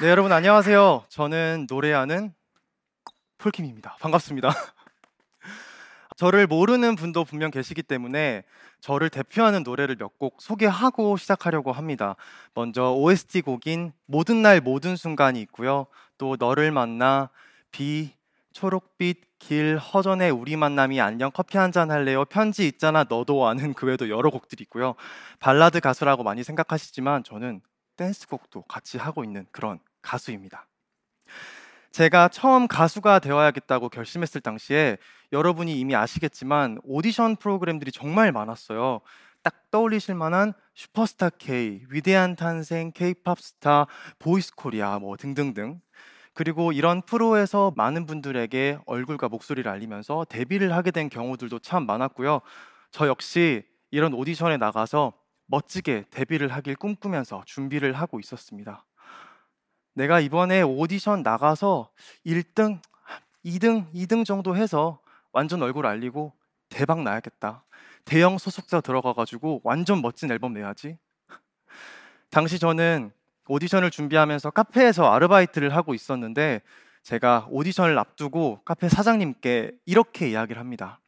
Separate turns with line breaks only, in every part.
네, 여러분 안녕하세요. 저는 노래하는 폴킴입니다. 반갑습니다. 저를 모르는 분도 분명 계시기 때문에 저를 대표하는 노래를 몇 곡 소개하고 시작하려고 합니다. 먼저 OST 곡인 모든 날 모든 순간이 있고요. 또 너를 만나 비 초록빛 길 허전의 우리 만남이 안녕 커피 한 잔 할래요 편지 있잖아 너도 아는 그 외에도 여러 곡들이 있고요 발라드 가수라고 많이 생각하시지만 저는 댄스곡도 같이 하고 있는 그런 가수입니다 제가 처음 가수가 되어야겠다고 결심했을 당시에 여러분이 이미 아시겠지만 오디션 프로그램들이 정말 많았어요. 딱 떠올리실 만한 슈퍼스타 K, 위대한 탄생, K-팝 스타, 보이스 코리아 뭐 등등등. 그리고 이런 프로에서 많은 분들에게 얼굴과 목소리를 알리면서 데뷔를 하게 된 경우들도 참 많았고요. 저 역시 이런 오디션에 나가서 멋지게 데뷔를 하길 꿈꾸면서 준비를 하고 있었습니다. 내가 이번에 오디션 나가서 1등, 2등, 2등 정도 해서 완전 얼굴 알리고 대박 나야겠다. 대형 소속사 들어가가지고 완전 멋진 앨범 내야지. 당시 저는 오디션을 준비하면서 카페에서 아르바이트를 하고 있었는데 제가 오디션을 앞두고 카페 사장님께 이렇게 이야기를 합니다.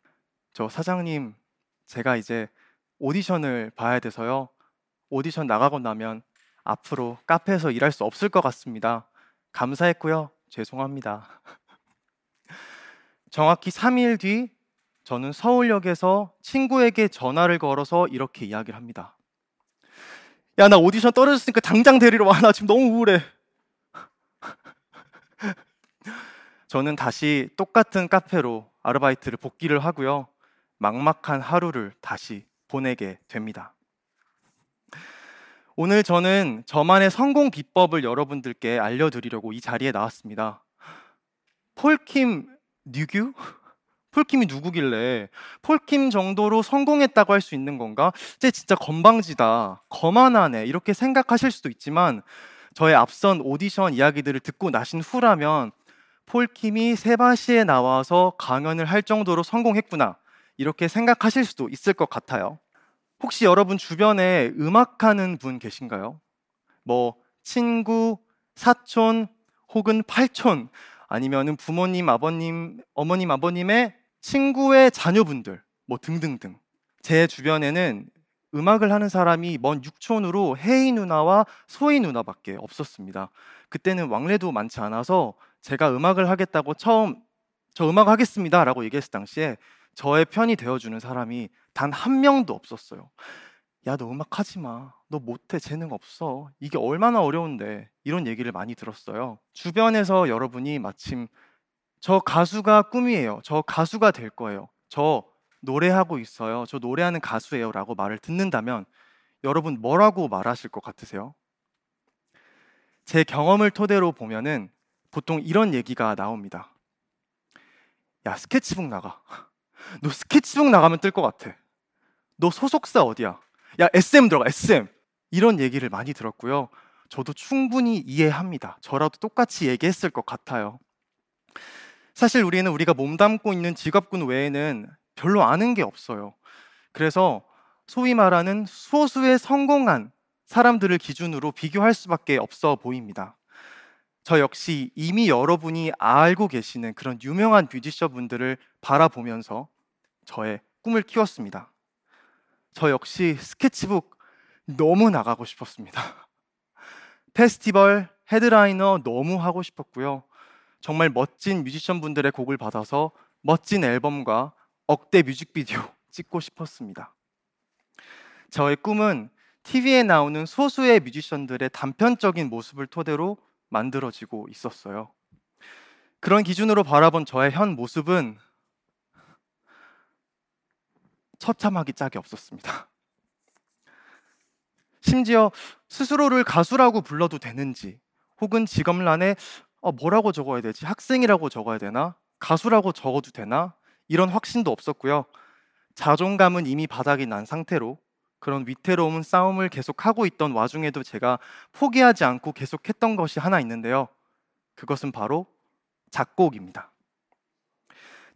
저 사장님, 제가 이제 오디션을 봐야 돼서요. 오디션 나가고 나면 앞으로 카페에서 일할 수 없을 것 같습니다. 감사했고요. 죄송합니다. 정확히 3일 뒤 저는 서울역에서 친구에게 전화를 걸어서 이렇게 이야기를 합니다. 야, 나 오디션 떨어졌으니까 당장 데리러 와. 나 지금 너무 우울해. 저는 다시 똑같은 카페로 아르바이트를 복귀를 하고요. 막막한 하루를 다시 보내게 됩니다. 오늘 저는 저만의 성공 비법을 여러분들께 알려드리려고 이 자리에 나왔습니다. 폴킴 뉴규? 폴킴이 누구길래 폴킴 정도로 성공했다고 할 수 있는 건가? 쟤 진짜 건방지다, 거만하네 이렇게 생각하실 수도 있지만 저의 앞선 오디션 이야기들을 듣고 나신 후라면 폴킴이 세바시에 나와서 강연을 할 정도로 성공했구나 이렇게 생각하실 수도 있을 것 같아요. 혹시 여러분 주변에 음악하는 분 계신가요? 뭐 친구, 사촌 혹은 팔촌 아니면은 부모님, 아버님, 어머님, 아버님의 친구의 자녀분들 뭐 등등등. 제 주변에는 음악을 하는 사람이 먼 육촌으로 혜희 누나와 소희 누나밖에 없었습니다. 그때는 왕래도 많지 않아서 제가 음악을 하겠다고 처음 저 음악 하겠습니다라고 얘기했을 당시에 저의 편이 되어주는 사람이 단 한 명도 없었어요. 야, 너 음악 하지 마. 너 못해. 재능 없어. 이게 얼마나 어려운데. 이런 얘기를 많이 들었어요. 주변에서 여러분이 마침 저 가수가 꿈이에요. 저 가수가 될 거예요. 저 노래하고 있어요. 저 노래하는 가수예요. 라고 말을 듣는다면 여러분 뭐라고 말하실 것 같으세요? 제 경험을 토대로 보면은 보통 이런 얘기가 나옵니다. 야, 스케치북 나가. 너 스케치북 나가면 뜰 것 같아. 너 소속사 어디야? 야, SM 들어가, SM. 이런 얘기를 많이 들었고요. 저도 충분히 이해합니다. 저라도 똑같이 얘기했을 것 같아요. 사실 우리는 우리가 몸담고 있는 직업군 외에는 별로 아는 게 없어요. 그래서 소위 말하는 소수의 성공한 사람들을 기준으로 비교할 수밖에 없어 보입니다. 저 역시 이미 여러분이 알고 계시는 그런 유명한 뮤지션 분들을 바라보면서 저의 꿈을 키웠습니다. 저 역시 스케치북 너무 나가고 싶었습니다. 페스티벌 헤드라이너 너무 하고 싶었고요. 정말 멋진 뮤지션 분들의 곡을 받아서 멋진 앨범과 억대 뮤직비디오 찍고 싶었습니다. 저의 꿈은 TV에 나오는 소수의 뮤지션들의 단편적인 모습을 토대로 만들어지고 있었어요. 그런 기준으로 바라본 저의 현 모습은 처참하기 짝이 없었습니다. 심지어 스스로를 가수라고 불러도 되는지 혹은 직업란에 어, 뭐라고 적어야 되지? 학생이라고 적어야 되나? 가수라고 적어도 되나? 이런 확신도 없었고요. 자존감은 이미 바닥이 난 상태로 그런 위태로운 싸움을 계속하고 있던 와중에도 제가 포기하지 않고 계속했던 것이 하나 있는데요. 그것은 바로 작곡입니다.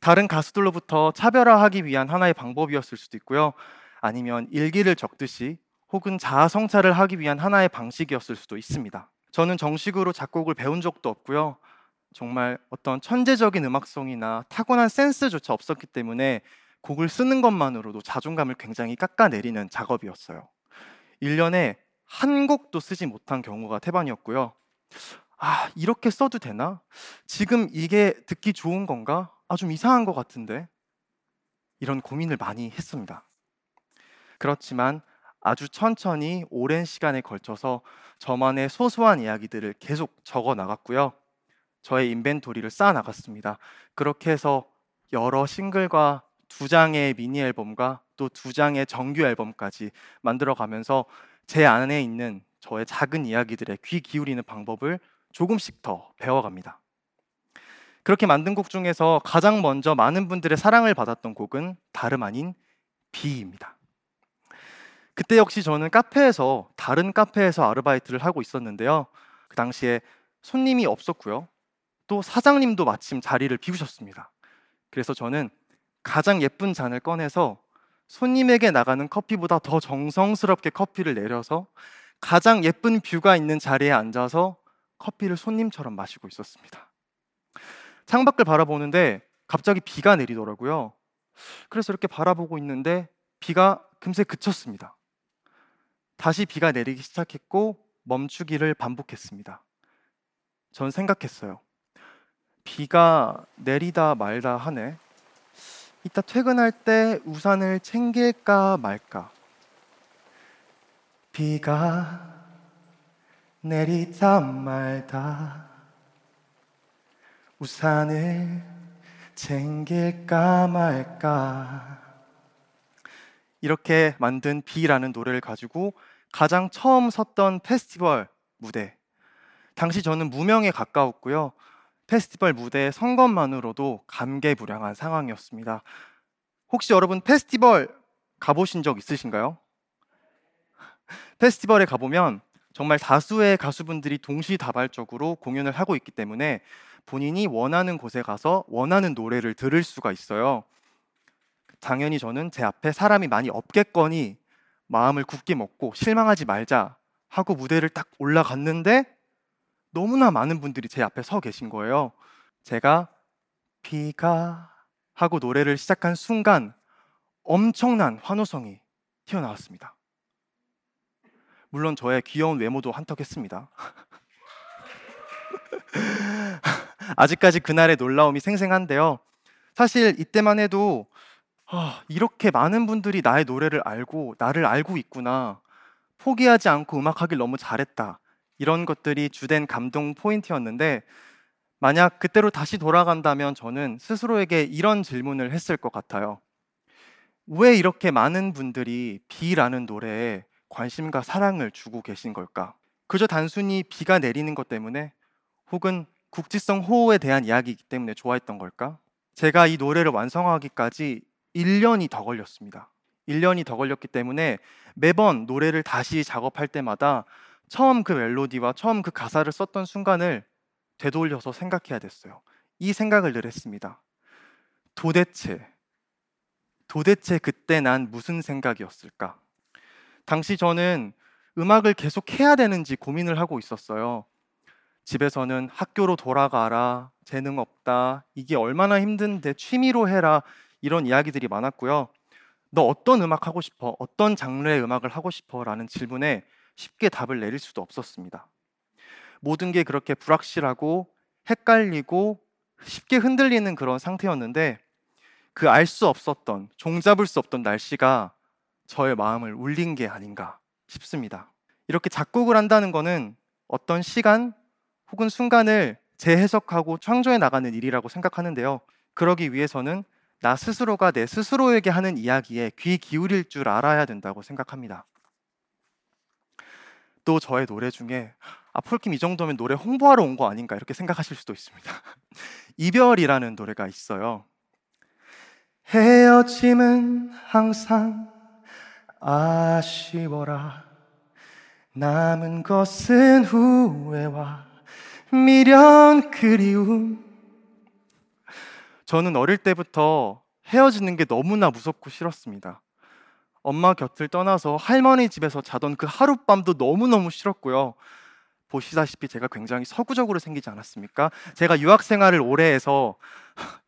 다른 가수들로부터 차별화하기 위한 하나의 방법이었을 수도 있고요. 아니면 일기를 적듯이 혹은 자아 성찰을 하기 위한 하나의 방식이었을 수도 있습니다. 저는 정식으로 작곡을 배운 적도 없고요. 정말 어떤 천재적인 음악성이나 타고난 센스조차 없었기 때문에 곡을 쓰는 것만으로도 자존감을 굉장히 깎아내리는 작업이었어요. 1년에 한 곡도 쓰지 못한 경우가 태반이었고요. 아, 이렇게 써도 되나? 지금 이게 듣기 좋은 건가? 아, 좀 이상한 것 같은데. 이런 고민을 많이 했습니다. 그렇지만 아주 천천히 오랜 시간에 걸쳐서 저만의 소소한 이야기들을 계속 적어 나갔고요. 저의 인벤토리를 쌓아 나갔습니다. 그렇게 해서 여러 싱글과 두 장의 미니 앨범과 또 두 장의 정규 앨범까지 만들어 가면서 제 안에 있는 저의 작은 이야기들에 귀 기울이는 방법을 조금씩 더 배워갑니다. 그렇게 만든 곡 중에서 가장 먼저 많은 분들의 사랑을 받았던 곡은 다름 아닌 비입니다. 그때 역시 저는 카페에서 다른 카페에서 아르바이트를 하고 있었는데요. 그 당시에 손님이 없었고요. 또 사장님도 마침 자리를 비우셨습니다. 그래서 저는 가장 예쁜 잔을 꺼내서 손님에게 나가는 커피보다 더 정성스럽게 커피를 내려서 가장 예쁜 뷰가 있는 자리에 앉아서 커피를 손님처럼 마시고 있었습니다. 창밖을 바라보는데 갑자기 비가 내리더라고요. 그래서 이렇게 바라보고 있는데 비가 금세 그쳤습니다. 다시 비가 내리기 시작했고 멈추기를 반복했습니다. 전 생각했어요. 비가 내리다 말다 하네. 이따 퇴근할 때 우산을 챙길까 말까. 비가 내리다 말다 우산을 챙길까 말까. 이렇게 만든 비라는 노래를 가지고 가장 처음 섰던 페스티벌 무대. 당시 저는 무명에 가까웠고요. 페스티벌 무대에 선 것만으로도 감개무량한 상황이었습니다. 혹시 여러분 페스티벌 가보신 적 있으신가요? 페스티벌에 가보면 정말 다수의 가수분들이 동시다발적으로 공연을 하고 있기 때문에 본인이 원하는 곳에 가서 원하는 노래를 들을 수가 있어요. 당연히 저는 제 앞에 사람이 많이 없겠거니 마음을 굳게 먹고 실망하지 말자 하고 무대를 딱 올라갔는데 너무나 많은 분들이 제 앞에 서 계신 거예요. 제가 비가 하고 노래를 시작한 순간 엄청난 환호성이 튀어나왔습니다. 물론 저의 귀여운 외모도 한턱했습니다. 아직까지 그날의 놀라움이 생생한데요. 사실 이때만 해도 아, 이렇게 많은 분들이 나의 노래를 알고 나를 알고 있구나. 포기하지 않고 음악하길 너무 잘했다. 이런 것들이 주된 감동 포인트였는데 만약 그때로 다시 돌아간다면 저는 스스로에게 이런 질문을 했을 것 같아요. 왜 이렇게 많은 분들이 비라는 노래에 관심과 사랑을 주고 계신 걸까? 그저 단순히 비가 내리는 것 때문에 혹은 국지성 호우에 대한 이야기이기 때문에 좋아했던 걸까? 제가 이 노래를 완성하기까지 1년이 더 걸렸습니다. 1년이 더 걸렸기 때문에 매번 노래를 다시 작업할 때마다 처음 그 멜로디와 처음 그 가사를 썼던 순간을 되돌려서 생각해야 됐어요. 이 생각을 늘 했습니다. 도대체, 도대체 그때 난 무슨 생각이었을까? 당시 저는 음악을 계속 해야 되는지 고민을 하고 있었어요. 집에서는 학교로 돌아가라, 재능 없다, 이게 얼마나 힘든데 취미로 해라, 이런 이야기들이 많았고요. 너 어떤 음악 하고 싶어? 어떤 장르의 음악을 하고 싶어? 라는 질문에 쉽게 답을 내릴 수도 없었습니다. 모든 게 그렇게 불확실하고 헷갈리고 쉽게 흔들리는 그런 상태였는데 그 알 수 없었던, 종잡을 수 없던 날씨가 저의 마음을 울린 게 아닌가 싶습니다. 이렇게 작곡을 한다는 것은 어떤 시간 혹은 순간을 재해석하고 창조해 나가는 일이라고 생각하는데요. 그러기 위해서는 나 스스로가 내 스스로에게 하는 이야기에 귀 기울일 줄 알아야 된다고 생각합니다. 또 저의 노래 중에 아 폴킴 이 정도면 노래 홍보하러 온 거 아닌가 이렇게 생각하실 수도 있습니다. 이별이라는 노래가 있어요. 헤어짐은 항상 아쉬워라 남은 것은 후회와 미련 그리움 저는 어릴 때부터 헤어지는 게 너무나 무섭고 싫었습니다 엄마 곁을 떠나서 할머니 집에서 자던 그 하룻밤도 너무너무 싫었고요 보시다시피 제가 굉장히 서구적으로 생기지 않았습니까? 제가 유학 생활을 오래 해서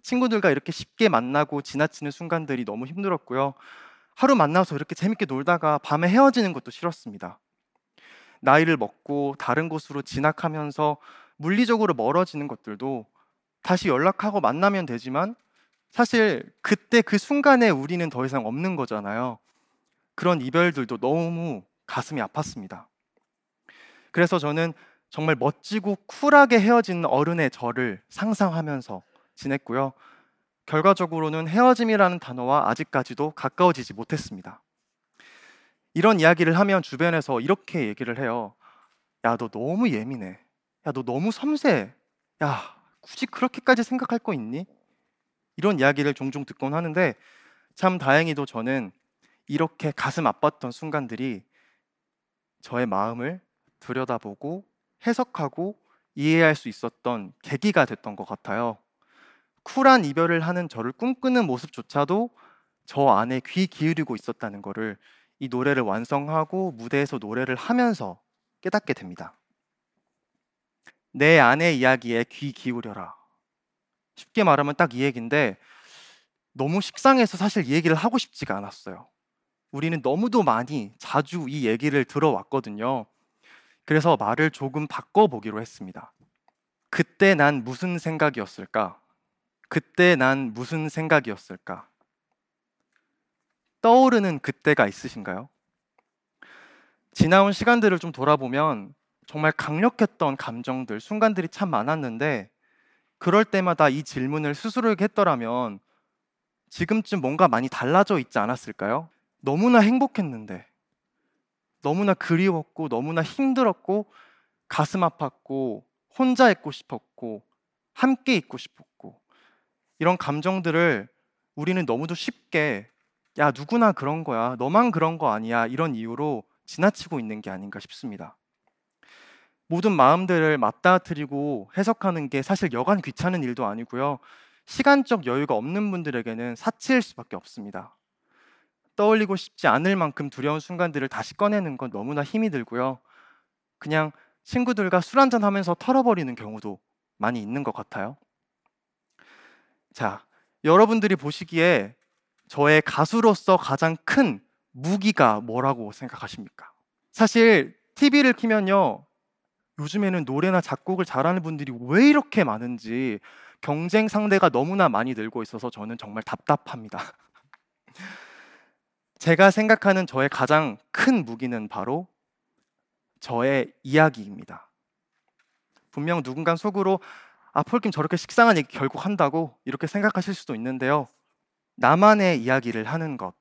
친구들과 이렇게 쉽게 만나고 지나치는 순간들이 너무 힘들었고요. 하루 만나서 이렇게 재밌게 놀다가 밤에 헤어지는 것도 싫었습니다. 나이를 먹고 다른 곳으로 진학하면서 물리적으로 멀어지는 것들도 다시 연락하고 만나면 되지만 사실 그때 그 순간에 우리는 더 이상 없는 거잖아요. 그런 이별들도 너무 가슴이 아팠습니다. 그래서 저는 정말 멋지고 쿨하게 헤어진 어른의 저를 상상하면서 지냈고요. 결과적으로는 헤어짐이라는 단어와 아직까지도 가까워지지 못했습니다. 이런 이야기를 하면 주변에서 이렇게 얘기를 해요. 야, 너 너무 예민해. 야, 너 너무 섬세해. 야, 굳이 그렇게까지 생각할 거 있니? 이런 이야기를 종종 듣곤 하는데 참 다행히도 저는 이렇게 가슴 아팠던 순간들이 저의 마음을 들여다보고 해석하고 이해할 수 있었던 계기가 됐던 것 같아요. 쿨한 이별을 하는 저를 꿈꾸는 모습조차도 저 안에 귀 기울이고 있었다는 것을 이 노래를 완성하고 무대에서 노래를 하면서 깨닫게 됩니다. 내 안의 이야기에 귀 기울여라. 쉽게 말하면 딱 이 얘기인데 너무 식상해서 사실 이 얘기를 하고 싶지가 않았어요. 우리는 너무도 많이 자주 이 얘기를 들어왔거든요. 그래서 말을 조금 바꿔보기로 했습니다. 그때 난 무슨 생각이었을까? 그때 난 무슨 생각이었을까? 떠오르는 그때가 있으신가요? 지나온 시간들을 좀 돌아보면 정말 강력했던 감정들, 순간들이 참 많았는데 그럴 때마다 이 질문을 스스로에게 했더라면 지금쯤 뭔가 많이 달라져 있지 않았을까요? 너무나 행복했는데, 너무나 그리웠고, 너무나 힘들었고, 가슴 아팠고, 혼자 있고 싶었고, 함께 있고 싶었고, 이런 감정들을 우리는 너무도 쉽게, 야, 누구나 그런 거야. 너만 그런 거 아니야. 이런 이유로 지나치고 있는 게 아닌가 싶습니다. 모든 마음들을 맞닥뜨리고 해석하는 게 사실 여간 귀찮은 일도 아니고요. 시간적 여유가 없는 분들에게는 사치일 수밖에 없습니다. 떠올리고 싶지 않을 만큼 두려운 순간들을 다시 꺼내는 건 너무나 힘이 들고요. 그냥 친구들과 술 한잔 하면서 털어버리는 경우도 많이 있는 것 같아요. 자, 여러분들이 보시기에 저의 가수로서 가장 큰 무기가 뭐라고 생각하십니까? 사실 TV를 키면요. 요즘에는 노래나 작곡을 잘하는 분들이 왜 이렇게 많은지 경쟁 상대가 너무나 많이 늘고 있어서 저는 정말 답답합니다. 제가 생각하는 저의 가장 큰 무기는 바로 저의 이야기입니다. 분명 누군가 속으로 아 폴킴 저렇게 식상한 얘기 결국 한다고 이렇게 생각하실 수도 있는데요. 나만의 이야기를 하는 것,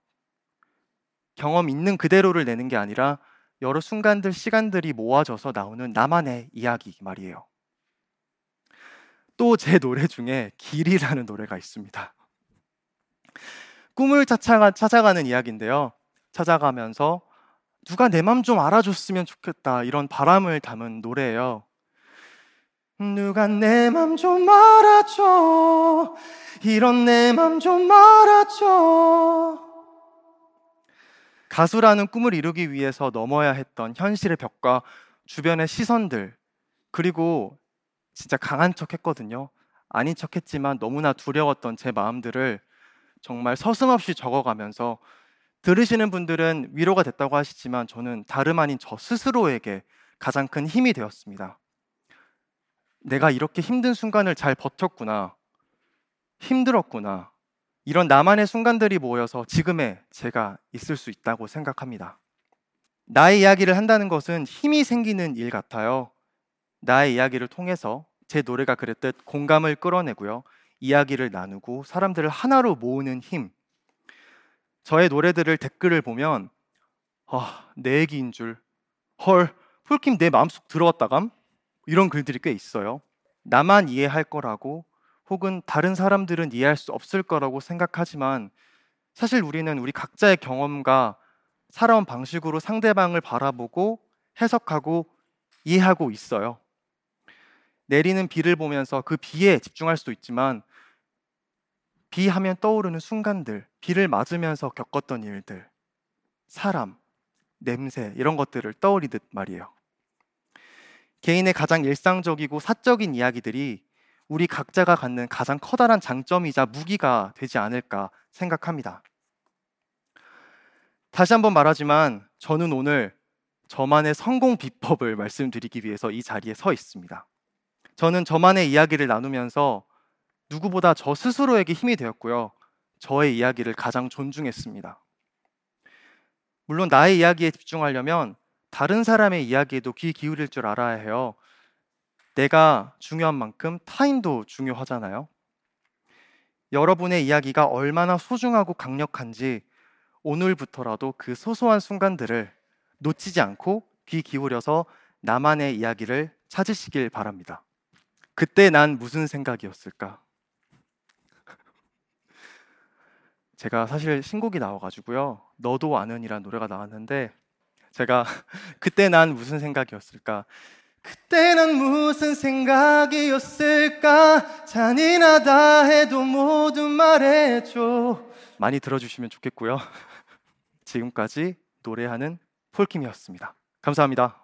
경험 있는 그대로를 내는 게 아니라 여러 순간들, 시간들이 모아져서 나오는 나만의 이야기 말이에요. 또 제 노래 중에 길이라는 노래가 있습니다. 꿈을 찾아가, 찾아가는 이야기인데요. 찾아가면서 누가 내 맘 좀 알아줬으면 좋겠다 이런 바람을 담은 노래예요. 누가 내 맘 좀 알아줘 이런 내 맘 좀 알아줘 가수라는 꿈을 이루기 위해서 넘어야 했던 현실의 벽과 주변의 시선들, 그리고 진짜 강한 척 했거든요. 아닌 척 했지만 너무나 두려웠던 제 마음들을 정말 서슴없이 적어가면서 들으시는 분들은 위로가 됐다고 하시지만 저는 다름 아닌 저 스스로에게 가장 큰 힘이 되었습니다. 내가 이렇게 힘든 순간을 잘 버텼구나. 힘들었구나. 이런 나만의 순간들이 모여서 지금의 제가 있을 수 있다고 생각합니다. 나의 이야기를 한다는 것은 힘이 생기는 일 같아요. 나의 이야기를 통해서 제 노래가 그랬듯 공감을 끌어내고요. 이야기를 나누고 사람들을 하나로 모으는 힘. 저의 노래들을 댓글을 보면 아, 내 얘기인 줄. 헐, 폴킴 내 마음속 들어왔다감? 이런 글들이 꽤 있어요. 나만 이해할 거라고 혹은 다른 사람들은 이해할 수 없을 거라고 생각하지만 사실 우리는 우리 각자의 경험과 살아온 방식으로 상대방을 바라보고 해석하고 이해하고 있어요. 내리는 비를 보면서 그 비에 집중할 수도 있지만 비 하면 떠오르는 순간들, 비를 맞으면서 겪었던 일들, 사람, 냄새 이런 것들을 떠올리듯 말이에요. 개인의 가장 일상적이고 사적인 이야기들이 우리 각자가 갖는 가장 커다란 장점이자 무기가 되지 않을까 생각합니다. 다시 한번 말하지만 저는 오늘 저만의 성공 비법을 말씀드리기 위해서 이 자리에 서 있습니다. 저는 저만의 이야기를 나누면서 누구보다 저 스스로에게 힘이 되었고요. 저의 이야기를 가장 존중했습니다. 물론 나의 이야기에 집중하려면 다른 사람의 이야기에도 귀 기울일 줄 알아야 해요. 내가 중요한 만큼 타인도 중요하잖아요. 여러분의 이야기가 얼마나 소중하고 강력한지 오늘부터라도 그 소소한 순간들을 놓치지 않고 귀 기울여서 나만의 이야기를 찾으시길 바랍니다. 그때 난 무슨 생각이었을까? 제가 사실 신곡이 나와가지고요. 너도 아는이란 노래가 나왔는데 제가 그때 난 무슨 생각이었을까? 그때 난 무슨 생각이었을까? 잔인하다 해도 모두 말해줘. 많이 들어주시면 좋겠고요. 지금까지 노래하는 폴킴이었습니다. 감사합니다.